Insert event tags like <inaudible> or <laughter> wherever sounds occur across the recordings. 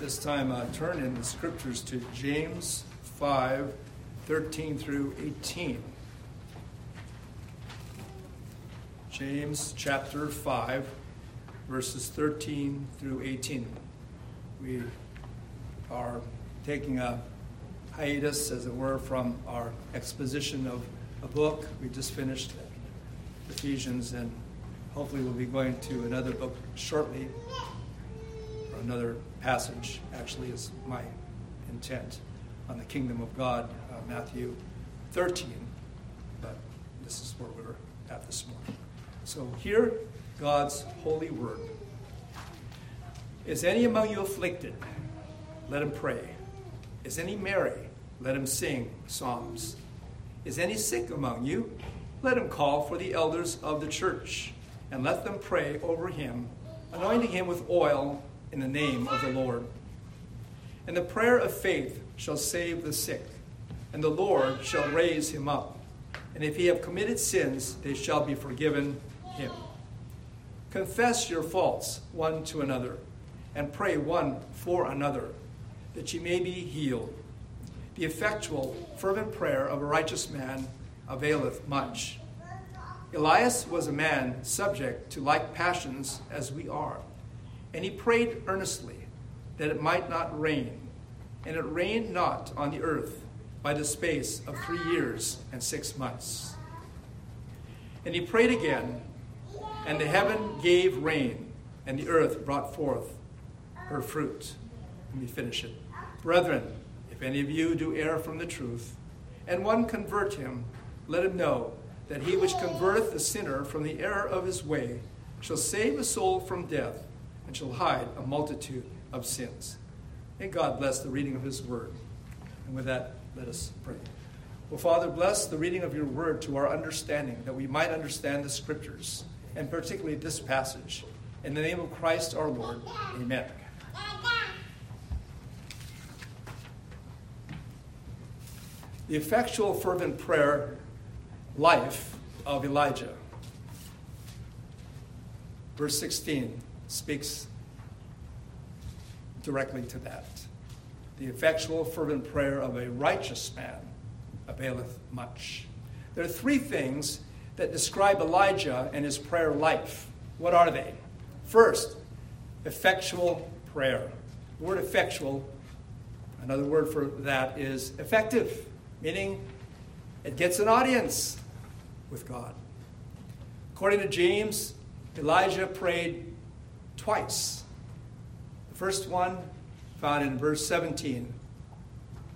this time uh, turn in the scriptures to James 5 13 through 18. James chapter 5, verses 13 through 18. We are taking a hiatus, as it were, from our exposition of a book. We just finished Ephesians, and hopefully we'll be going to another book shortly, or another passage, actually, is my intent on the kingdom of God, uh, Matthew 13. But this is where we're at this morning. So, hear God's holy word. Is any among you afflicted? Let him pray. Is any merry? Let him sing psalms. Is any sick among you? Let him call for the elders of the church, and let them pray over him, anointing him with oil in the name of the Lord. And the prayer of faith shall save the sick, and the Lord shall raise him up. And if he have committed sins, they shall be forgiven him. Confess your faults one to another, and pray one for another, that ye may be healed. The effectual, fervent prayer of a righteous man availeth much. Elias was a man subject to like passions as we are, and he prayed earnestly that it might not rain. And it rained not on the earth by the space of three years and six months. And he prayed again, and the heaven gave rain, and the earth brought forth her fruit. Let me finish it. Brethren, if any of you do err from the truth, and one convert him, let him know that he which converteth the sinner from the error of his way shall save a soul from death, and shall hide a multitude of sins. May God bless the reading of his word. And with that, let us pray. Well, Father, bless the reading of your word to our understanding, that we might understand the scriptures, and particularly this passage. In the name of Christ our Lord, amen. The effectual, fervent prayer life of Elijah. Verse 16 speaks directly to that. The effectual, fervent prayer of a righteous man availeth much. There are three things that describe Elijah and his prayer life. What are they? First, effectual prayer. The word effectual, another word for that is effective, meaning it gets an audience with God. According to James, Elijah prayed twice. The first one, found in verse 17,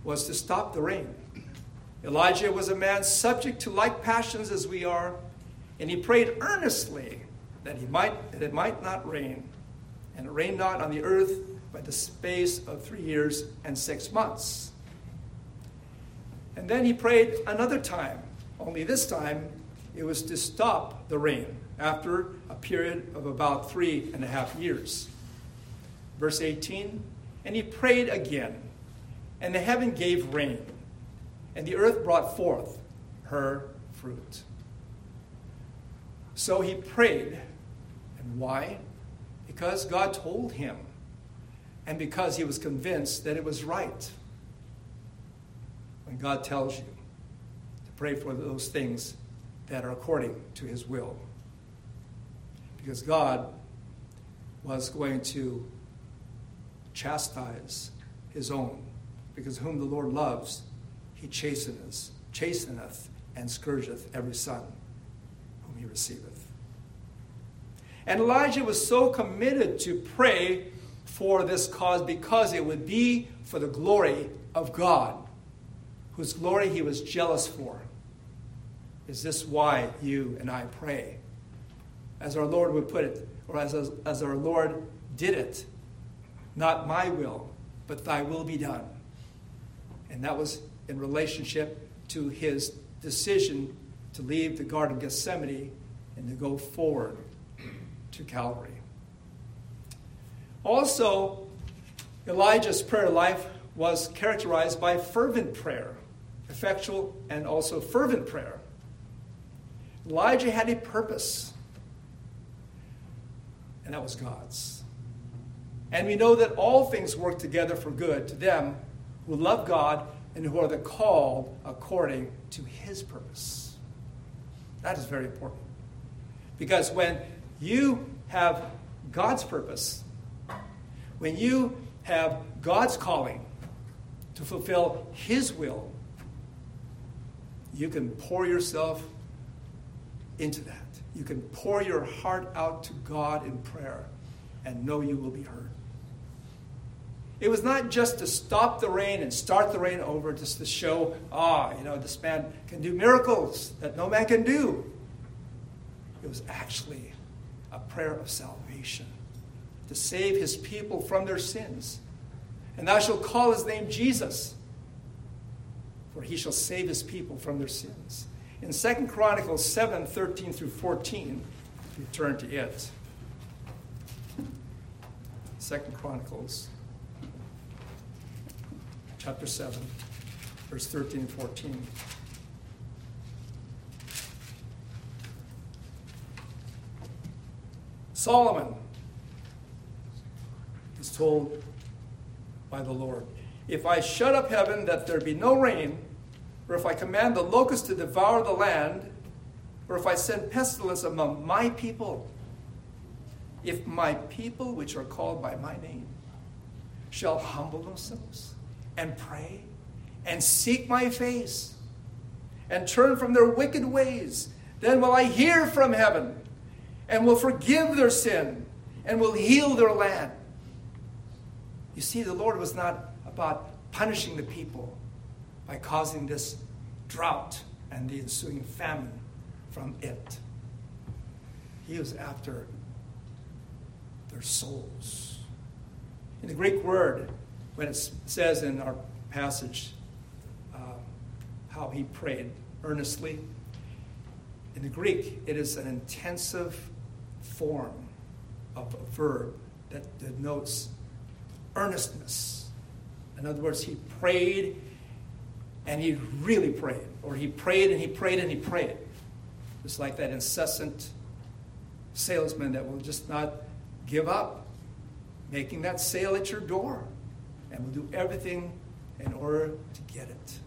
was to stop the rain. Elijah was a man subject to like passions as we are, and he prayed earnestly that, he might, that it might not rain. And it rained not on the earth by the space of three years and six months. And then he prayed another time, only this time it was to stop the rain after a period of about three and a half years. Verse 18 And he prayed again, and the heaven gave rain, and the earth brought forth her fruit. So he prayed. And why? Because God told him, and because he was convinced that it was right. When God tells you to pray for those things that are according to his will. Because God was going to chastise his own. Because whom the Lord loves, he chasteneth, chasteneth and scourgeth every son whom he receiveth. And Elijah was so committed to pray for this cause because it would be for the glory of God, whose glory he was jealous for. Is this why you and I pray? As our Lord would put it, or as, as, as our Lord did it, not my will, but thy will be done. And that was in relationship to his decision to leave the Garden of Gethsemane and to go forward to Calvary. Also, Elijah's prayer life was characterized by fervent prayer, effectual and also fervent prayer. Elijah had a purpose, and that was God's. And we know that all things work together for good to them who love God and who are the called according to his purpose. That is very important. Because when you have God's purpose, when you have God's calling to fulfill his will, you can pour yourself into that. You can pour your heart out to God in prayer and know you will be heard. It was not just to stop the rain and start the rain over, just to show, ah, you know, this man can do miracles that no man can do. It was actually a prayer of salvation to save his people from their sins. And thou shalt call his name Jesus, for he shall save his people from their sins. In 2 Chronicles 7 13 through 14, if you turn to it, 2 Chronicles chapter 7, verse 13 and 14. Solomon is told by the Lord If I shut up heaven that there be no rain, or if I command the locust to devour the land, or if I send pestilence among my people, if my people, which are called by my name, shall humble themselves and pray and seek my face and turn from their wicked ways, then will I hear from heaven and will forgive their sin and will heal their land. You see, the Lord was not about punishing the people by causing this drought and the ensuing famine from it. He was after their souls. In the Greek word, when it says in our passage uh, how he prayed earnestly, in the Greek, it is an intensive form of a verb that denotes earnestness. In other words, he prayed and he really prayed, or he prayed and he prayed and he prayed. It's like that incessant salesman that will just not give up making that sale at your door and will do everything in order to get it.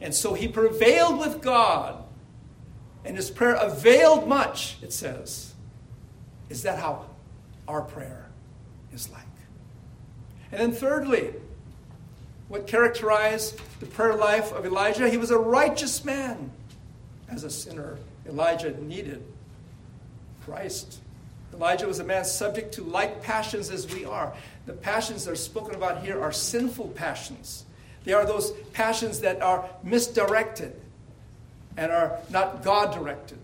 And so he prevailed with God, and his prayer availed much, it says. Is that how our prayer is like? And then, thirdly, what characterized the prayer life of Elijah? He was a righteous man. As a sinner, Elijah needed Christ. Elijah was a man subject to like passions as we are. The passions that are spoken about here are sinful passions. They are those passions that are misdirected and are not God directed,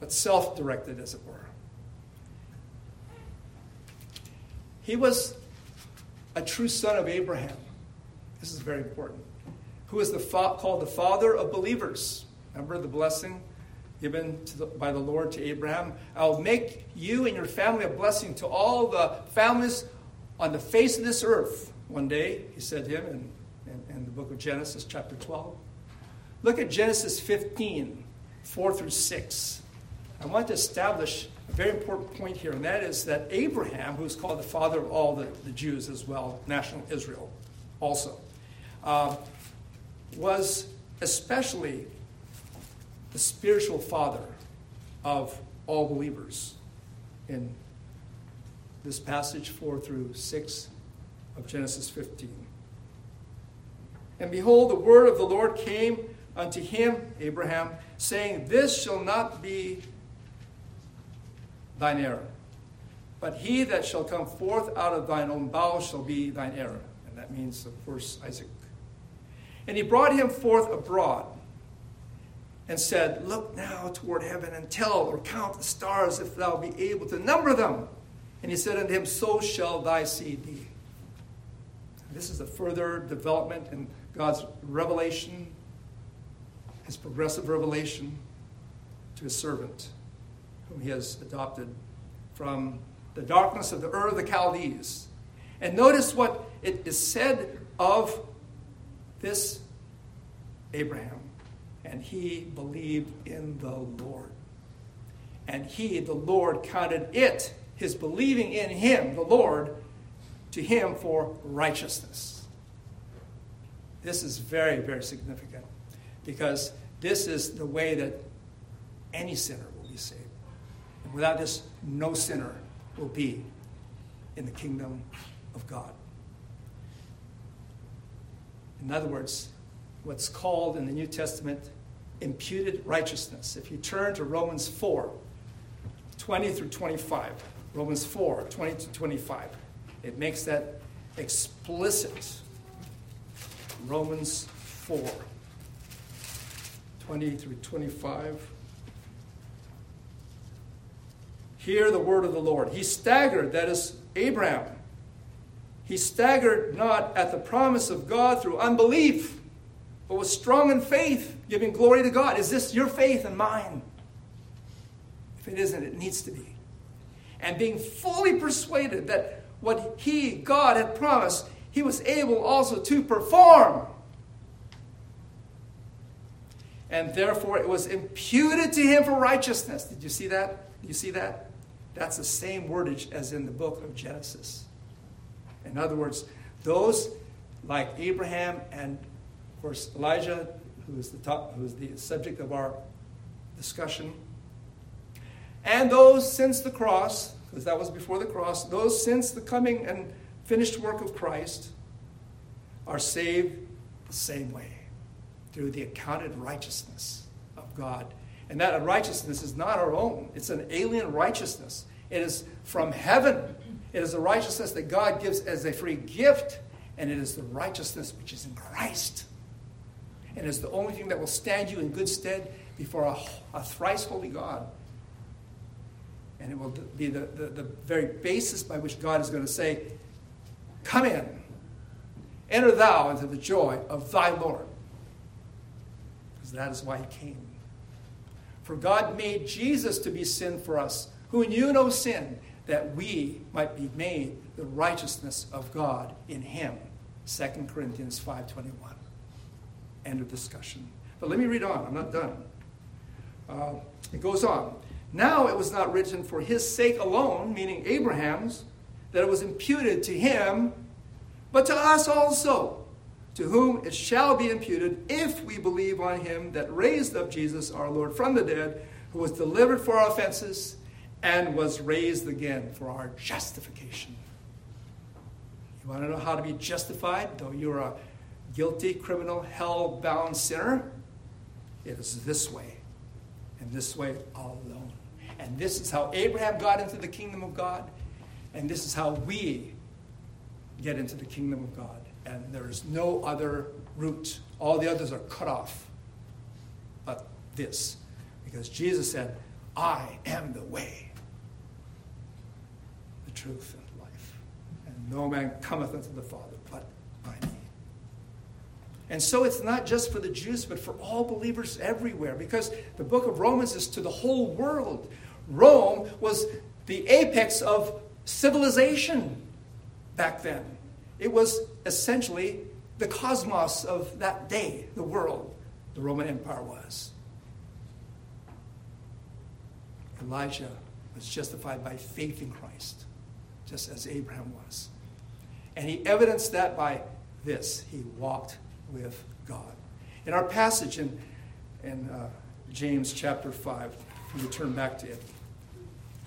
but self directed, as it were. He was a true son of Abraham. This is very important. Who is the fa- called the father of believers. Remember the blessing given the, by the Lord to Abraham? I'll make you and your family a blessing to all the families on the face of this earth. One day, he said to him in, in, in the book of Genesis, chapter 12. Look at Genesis 15, 4 through 6. I want to establish a very important point here, and that is that Abraham, who's called the father of all the, the Jews as well, national Israel also, uh, was especially the spiritual father of all believers in this passage 4 through 6 of Genesis 15. And behold, the word of the Lord came unto him, Abraham, saying, This shall not be thine heir, but he that shall come forth out of thine own bowels shall be thine heir. And that means, of course, Isaac. And he brought him forth abroad and said, Look now toward heaven and tell or count the stars if thou be able to number them. And he said unto him, So shall thy seed be. This is a further development in God's revelation, his progressive revelation to his servant, whom he has adopted from the darkness of the Ur of the Chaldees. And notice what it is said of this Abraham. And he believed in the Lord. And he, the Lord, counted it his believing in him, the Lord, to him for righteousness. This is very, very significant because this is the way that any sinner will be saved. And without this, no sinner will be in the kingdom of God. In other words, what's called in the New Testament imputed righteousness. If you turn to Romans 4, 20 through 25, Romans 4, 20 to 25, it makes that explicit. Romans 4, 20 through 25. Hear the word of the Lord. He staggered, that is Abraham. He staggered not at the promise of God through unbelief, but was strong in faith, giving glory to God. Is this your faith and mine? If it isn't, it needs to be. And being fully persuaded that what he, God, had promised, he was able also to perform. And therefore it was imputed to him for righteousness. Did you see that? You see that? That's the same wordage as in the book of Genesis. In other words, those like Abraham and, of course, Elijah, who is the, top, who is the subject of our discussion, and those since the cross, because that was before the cross, those since the coming and finished work of Christ are saved the same way through the accounted righteousness of God. And that righteousness is not our own, it's an alien righteousness. It is from heaven. It is the righteousness that God gives as a free gift, and it is the righteousness which is in Christ. And is the only thing that will stand you in good stead before a, a thrice holy God. And it will be the, the, the very basis by which God is going to say, Come in, enter thou into the joy of thy Lord. Because that is why he came. For God made Jesus to be sin for us, who knew no sin, that we might be made the righteousness of God in him. 2 Corinthians 5.21. End of discussion. But let me read on. I'm not done. Uh, it goes on. Now it was not written for his sake alone, meaning Abraham's, that it was imputed to him, but to us also, to whom it shall be imputed if we believe on him that raised up Jesus our Lord from the dead, who was delivered for our offenses and was raised again for our justification. You want to know how to be justified, though you're a guilty, criminal, hell bound sinner? It is this way, and this way alone. And this is how Abraham got into the kingdom of God, and this is how we get into the kingdom of God. And there is no other route. All the others are cut off. But this, because Jesus said, I am the way, truth, and life. And no man cometh unto the Father but by me. And so it's not just for the Jews, but for all believers everywhere, because the book of Romans is to the whole world. Rome was the apex of civilization back then. It was essentially the cosmos of that day, the world, the Roman Empire was. Elijah was justified by faith in Christ, just as Abraham was. And he evidenced that by this he walked with God. In our passage in, in uh, James chapter 5, if you turn back to it,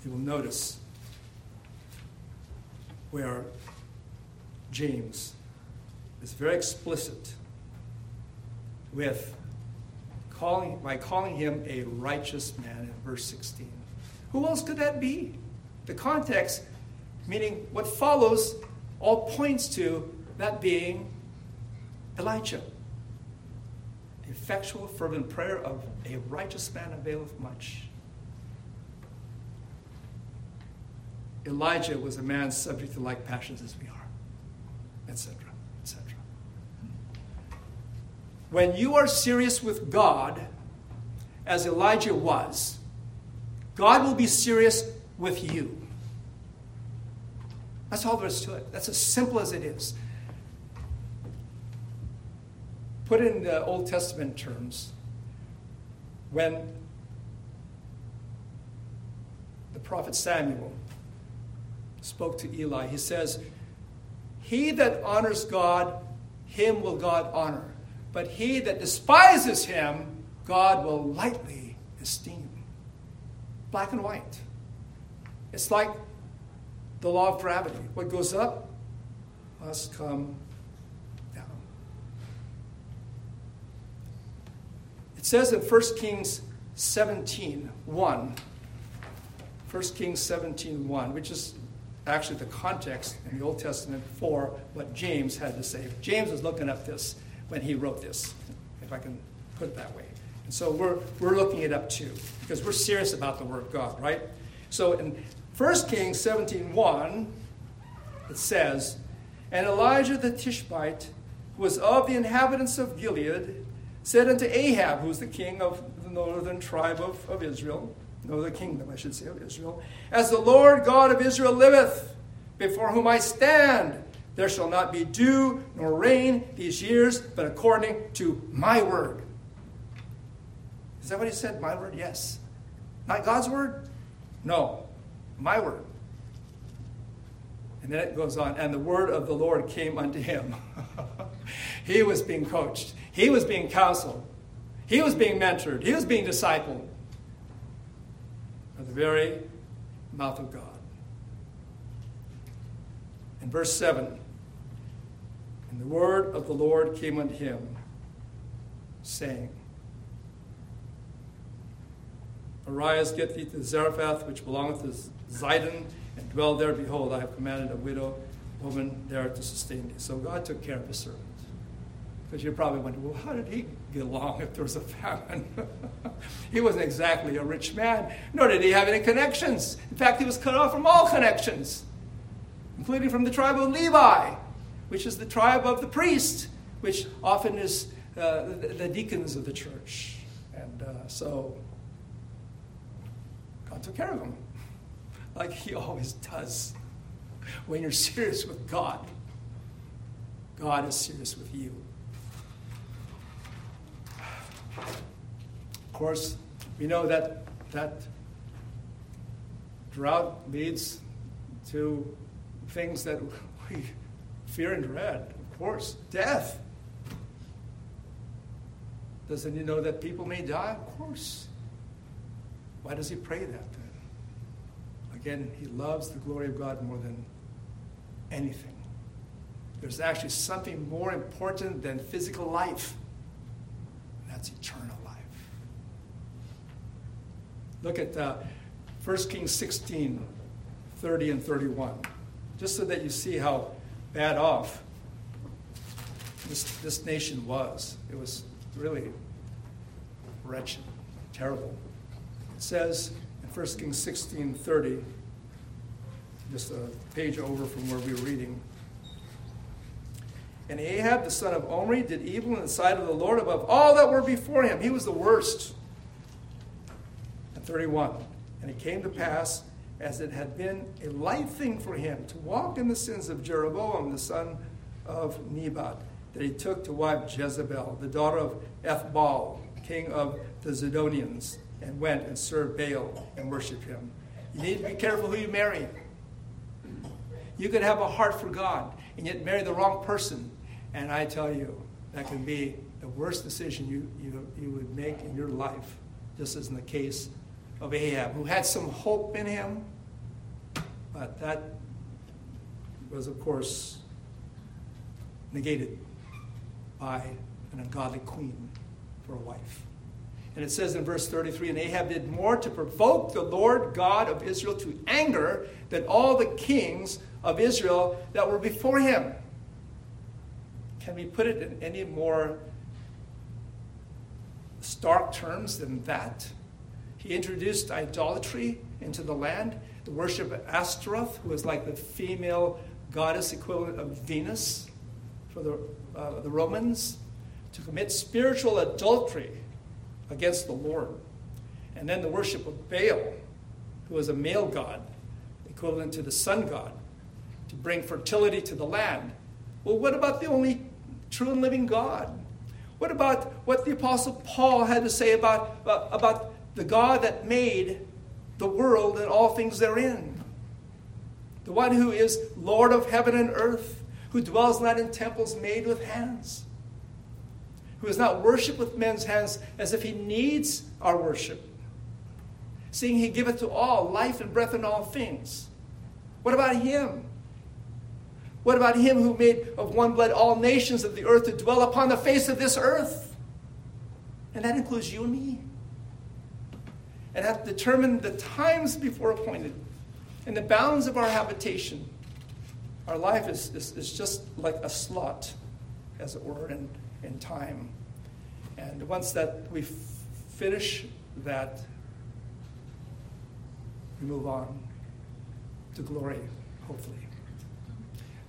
you will notice where James is very explicit with calling by calling him a righteous man in verse 16. Who else could that be? The context, meaning what follows, all points to that being Elijah. The effectual, fervent prayer of a righteous man availeth much. Elijah was a man subject to like passions as we are, etc., etc. When you are serious with God, as Elijah was, God will be serious with you. That's all there is to it. That's as simple as it is. Put in the Old Testament terms, when the prophet Samuel spoke to Eli, he says, He that honors God, him will God honor. But he that despises him, God will lightly esteem. Black and white. It's like the law of gravity. What goes up must come down. It says in 1 Kings 17 1, 1 Kings 17 1, which is actually the context in the Old Testament for what James had to say. James was looking up this when he wrote this, if I can put it that way. And so we're, we're looking it up too, because we're serious about the Word of God, right? So in 1 Kings 17 1, it says, And Elijah the Tishbite, who was of the inhabitants of Gilead, said unto Ahab, who was the king of the northern tribe of, of Israel, no, the kingdom, I should say, of Israel. As the Lord God of Israel liveth, before whom I stand, there shall not be dew nor rain these years, but according to my word. Is that what he said? My word? Yes. Not God's word? No. My word. And then it goes on, and the word of the Lord came unto him. <laughs> he was being coached, he was being counseled, he was being mentored, he was being discipled by the very mouth of God. In verse 7, and the word of the Lord came unto him, saying, Arise, get thee to Zarephath, which belongeth to Zidon, and dwell there. Behold, I have commanded a widow woman there to sustain thee. So God took care of his servant. Because you're probably wonder, well, how did he get along if there was a famine? <laughs> he wasn't exactly a rich man, nor did he have any connections. In fact, he was cut off from all connections, including from the tribe of Levi, which is the tribe of the priest, which often is uh, the, the, deacons of the church. And uh, so God took care of him, like he always does. When you're serious with God, God is serious with you. Of course, we know that that drought leads to things that <laughs> we fear and dread. Of course, death. Doesn't he know that people may die? Of course. Why does he pray that? Again, he loves the glory of God more than anything. There's actually something more important than physical life that's eternal life. Look at uh, 1 Kings 16 30 and 31, just so that you see how bad off this, this nation was. It was really wretched, terrible. It says 1 Kings 16 30, just a page over from where we were reading. And Ahab, the son of Omri, did evil in the sight of the Lord above all that were before him. He was the worst. And 31. And it came to pass, as it had been a light thing for him to walk in the sins of Jeroboam, the son of Nebat, that he took to wife Jezebel, the daughter of Ethbaal, king of the Zidonians, and went and served Baal and worshiped him. You need to be careful who you marry. You could have a heart for God and yet marry the wrong person and I tell you, that can be the worst decision you, you, you would make in your life, just as in the case of Ahab, who had some hope in him, but that was, of course, negated by an ungodly queen for a wife. And it says in verse 33 And Ahab did more to provoke the Lord God of Israel to anger than all the kings of Israel that were before him. Can we put it in any more stark terms than that? He introduced idolatry into the land, the worship of Astaroth, who was like the female goddess equivalent of Venus for the, uh, the Romans, to commit spiritual adultery against the Lord. And then the worship of Baal, who was a male god, equivalent to the sun god, to bring fertility to the land. Well, what about the only true and living God? What about what the Apostle Paul had to say about, uh, about the God that made the world and all things therein? The one who is Lord of heaven and earth, who dwells not in temples made with hands, who is not worshipped with men's hands as if he needs our worship, seeing he giveth to all life and breath and all things. What about him? What about him who made of one blood all nations of the earth to dwell upon the face of this earth? And that includes you and me. And hath determined the times before appointed and the bounds of our habitation. Our life is, is, is just like a slot, as it were, in, in time. And once that we finish that, we move on to glory, hopefully.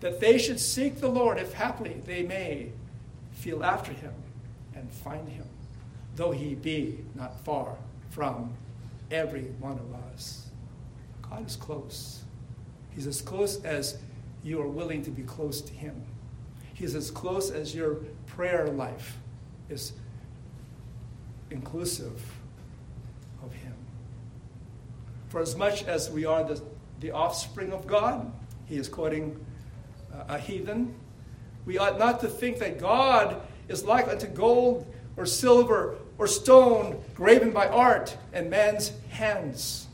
That they should seek the Lord, if haply they may feel after him and find him, though he be not far from every one of us. God is close. He's as close as you are willing to be close to him. He's as close as your prayer life is inclusive of him. For as much as we are the, the offspring of God, he is quoting uh, a heathen, we ought not to think that God is like unto gold or silver or stone graven by art and man's hands.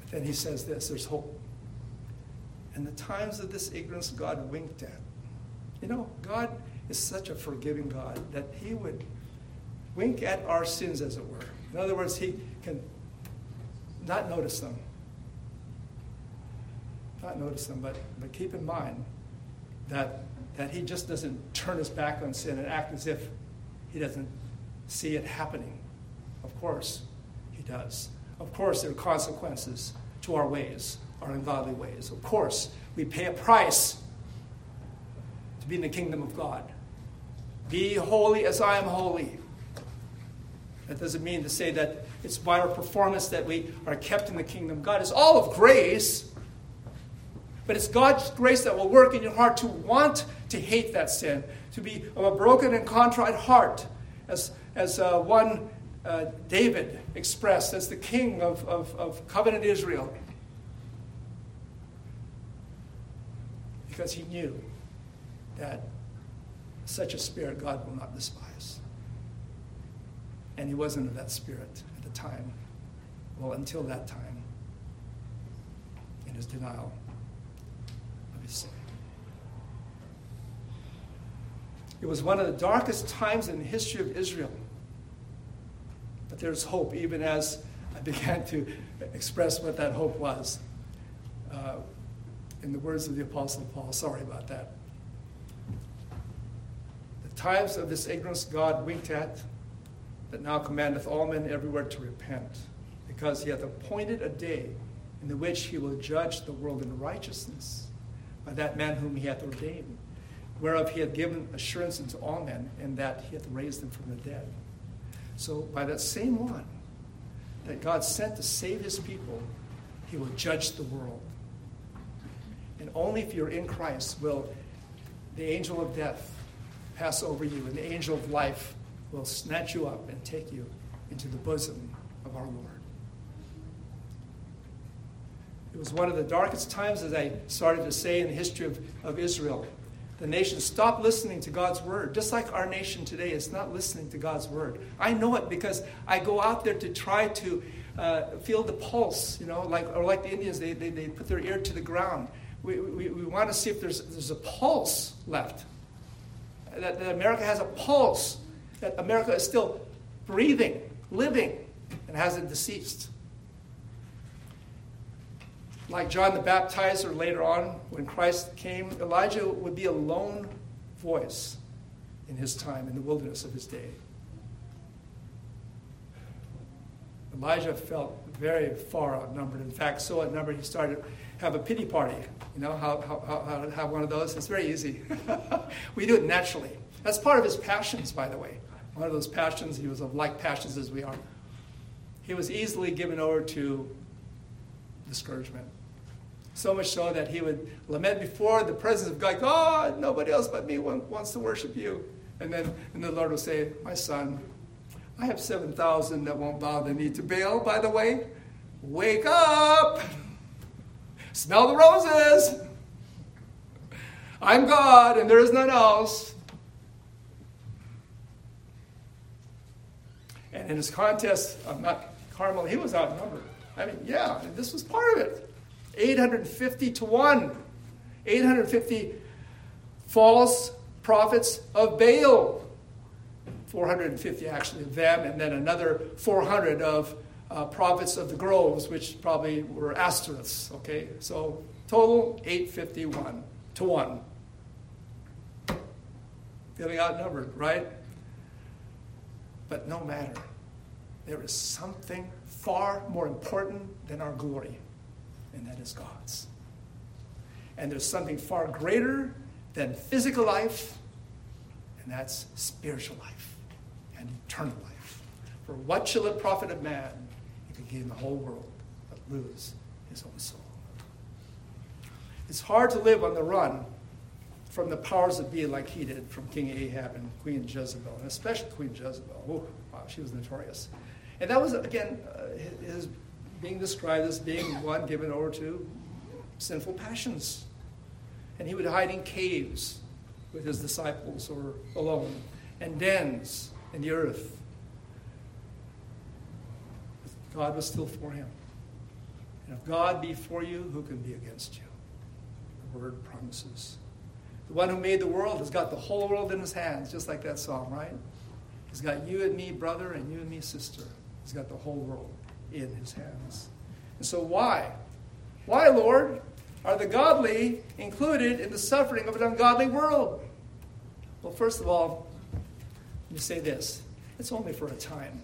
But then he says this there's hope. And the times of this ignorance God winked at. You know, God is such a forgiving God that he would wink at our sins, as it were. In other words, he can not notice them. Not notice them, but, but keep in mind that, that he just doesn't turn his back on sin and act as if he doesn't see it happening. Of course, he does. Of course, there are consequences to our ways, our ungodly ways. Of course, we pay a price to be in the kingdom of God. Be holy as I am holy. That doesn't mean to say that it's by our performance that we are kept in the kingdom. God is all of grace, but it's God's grace that will work in your heart to want to hate that sin, to be of a broken and contrite heart, as, as uh, one uh, David expressed as the king of, of, of covenant Israel. Because he knew that such a spirit God will not despise. And he wasn't of that spirit at the time. Well, until that time, in his denial of his sin. It was one of the darkest times in the history of Israel. But there's hope, even as I <laughs> began to express what that hope was. Uh, in the words of the Apostle Paul, sorry about that. Times of this ignorance God winked at, that now commandeth all men everywhere to repent, because he hath appointed a day in the which he will judge the world in righteousness by that man whom he hath ordained whereof he hath given assurance unto all men, and that he hath raised them from the dead. So, by that same one that God sent to save his people, he will judge the world. And only if you're in Christ will the angel of death pass over you, and the angel of life will snatch you up and take you into the bosom of our Lord. It was one of the darkest times, as I started to say, in the history of, of Israel the nation stopped listening to God's word, just like our nation today is not listening to God's word. I know it because I go out there to try to uh, feel the pulse, you know, like, or like the Indians, they, they, they put their ear to the ground. We, we, we want to see if there's, there's a pulse left, that, that America has a pulse, that America is still breathing, living, and hasn't deceased like John the Baptizer later on, when Christ came, Elijah would be a lone voice in his time, in the wilderness of his day. Elijah felt very far outnumbered. In fact, so outnumbered he started have a pity party. You know how, how, how to have one of those? It's very easy. <laughs> we do it naturally. That's part of his passions, by the way. One of those passions, he was of like passions as we are. He was easily given over to discouragement. So much so that he would lament before the presence of God, God, nobody else but me wants to worship you. And then and the Lord will say, My son, I have 7,000 that won't bow the knee to Baal, by the way. Wake up! Smell the roses! I'm God and there is none else. And in his contest of Mount Carmel, he was outnumbered. I mean, yeah, this was part of it. 850 to 1. 850 false prophets of Baal. 450 actually of them, and then another 400 of uh, prophets of the groves, which probably were Ashtoreths. Okay, so total 851 to 1. Feeling outnumbered, right? But no matter. There is something far more important than our glory, and that is God's. And there's something far greater than physical life, and that's spiritual life and eternal life. For what shall it profit a man he gain the whole world but lose his own soul? It's hard to live on the run from the powers that be like he did from King Ahab and Queen Jezebel, and especially Queen Jezebel. Oh, wow, she was notorious. And that was, again, uh, his being described as being one given over to sinful passions. And he would hide in caves with his disciples or alone, and dens in the earth. God was still for him. And if God be for you, who can be against you? The word promises. The one who made the world has got the whole world in his hands, just like that song, right? He's got you and me, brother, and you and me, sister. He's got the whole world in his hands. And so, why? Why, Lord, are the godly included in the suffering of an ungodly world? Well, first of all, let me say this it's only for a time,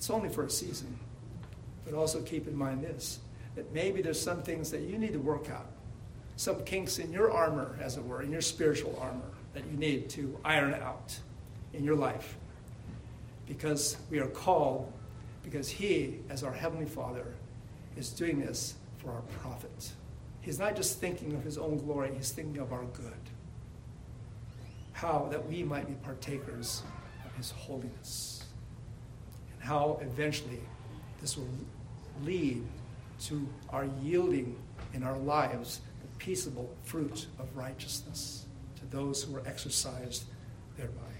it's only for a season. But also keep in mind this that maybe there's some things that you need to work out, some kinks in your armor, as it were, in your spiritual armor that you need to iron out in your life because we are called, because He, as our Heavenly Father, is doing this for our profit. He's not just thinking of His own glory, He's thinking of our good. How that we might be partakers of His holiness. And how eventually this will lead to our yielding in our lives the peaceable fruit of righteousness to those who are exercised thereby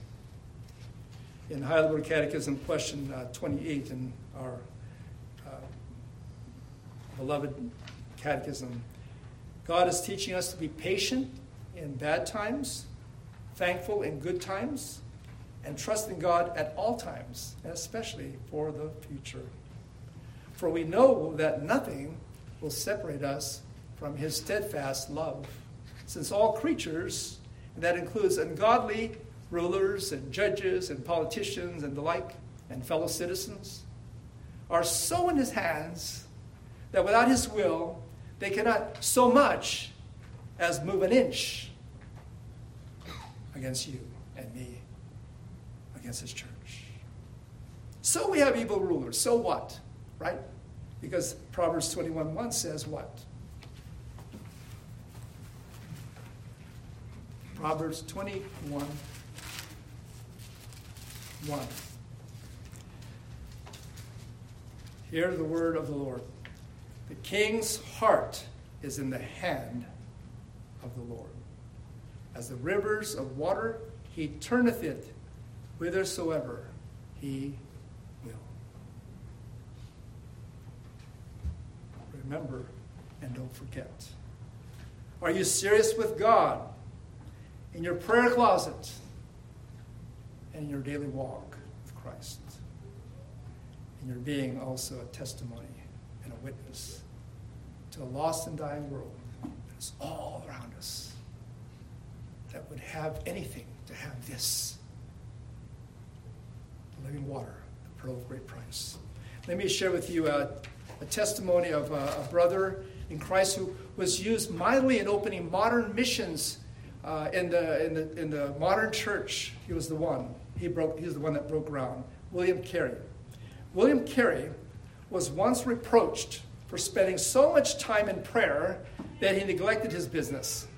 in Heidelberg Catechism, question uh, 28 in our uh, beloved catechism. God is teaching us to be patient in bad times, thankful in good times, and trust in God at all times, and especially for the future. For we know that nothing will separate us from his steadfast love, since all creatures, and that includes ungodly rulers and judges and politicians and the like, and fellow citizens, are so in his hands that without his will, they cannot so much as move an inch against you against his church. So we have evil rulers. So what? Right? Because Proverbs 21 1 says what? Proverbs 21 1. Hear the word of the Lord. The king's heart is in the hand of the Lord. As the rivers of water, he turneth it whithersoever he will. Remember and don't forget. Are you serious with God in your prayer closet? And in your daily walk with Christ. And you're being also a testimony and a witness to a lost and dying world that is all around us that would have anything to have this living water, the pearl of great price. Let me share with you a, a testimony of a, a, brother in Christ who was used mightily in opening modern missions uh, in, the, in, the, in the modern church. He was the one he broke, he's the one that broke ground. William Carey. William Carey was once reproached for spending so much time in prayer that he neglected his business.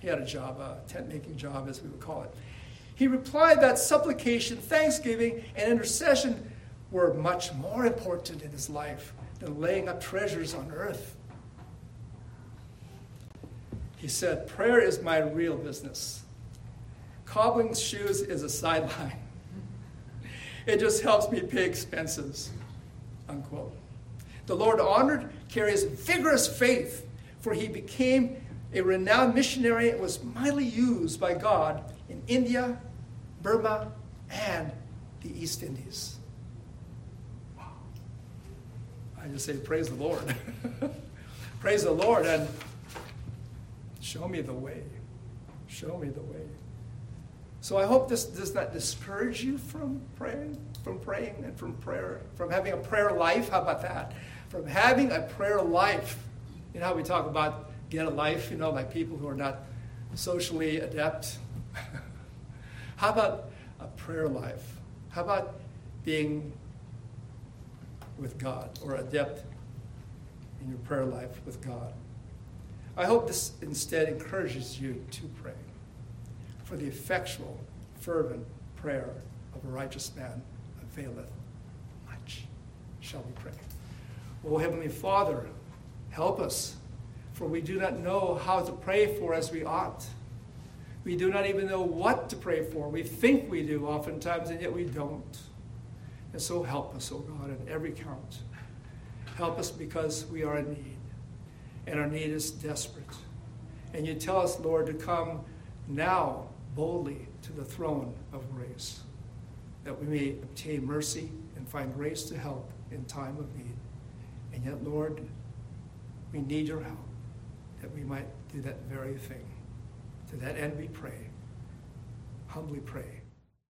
He had a job, a tent making job, as we would call it. He replied that supplication, thanksgiving, and intercession were much more important in his life than laying up treasures on earth. He said, Prayer is my real business. Cobbling shoes is a sideline. <laughs> It just helps me pay expenses. Unquote. The Lord honored Carey's vigorous faith, for he became a renowned missionary and was mightily used by God in India, Burma, and the East Indies. Wow. I just say, Praise the Lord. <laughs> Praise the Lord and show me the way. Show me the way. So I hope this does not discourage you from praying, from praying and from prayer, from having a prayer life. How about that? From having a prayer life. You know how we talk about get a life, you know, like people who are not socially adept. <laughs> how about a prayer life? How about being with God or adept in your prayer life with God? I hope this instead encourages you to pray for the effectual, fervent prayer of a righteous man availeth much. Shall we pray? O Heavenly Father, help us, for we do not know how to pray for as we ought. We do not even know what to pray for. We think we do oftentimes, and yet we don't. And so help us, O oh God, in every count. Help us because we are in need, and our need is desperate. And you tell us, Lord, to come now boldly to the throne of grace, that we may obtain mercy and find grace to help in time of need. And yet, Lord, we need your help that we might do that very thing. To that end, we pray, humbly pray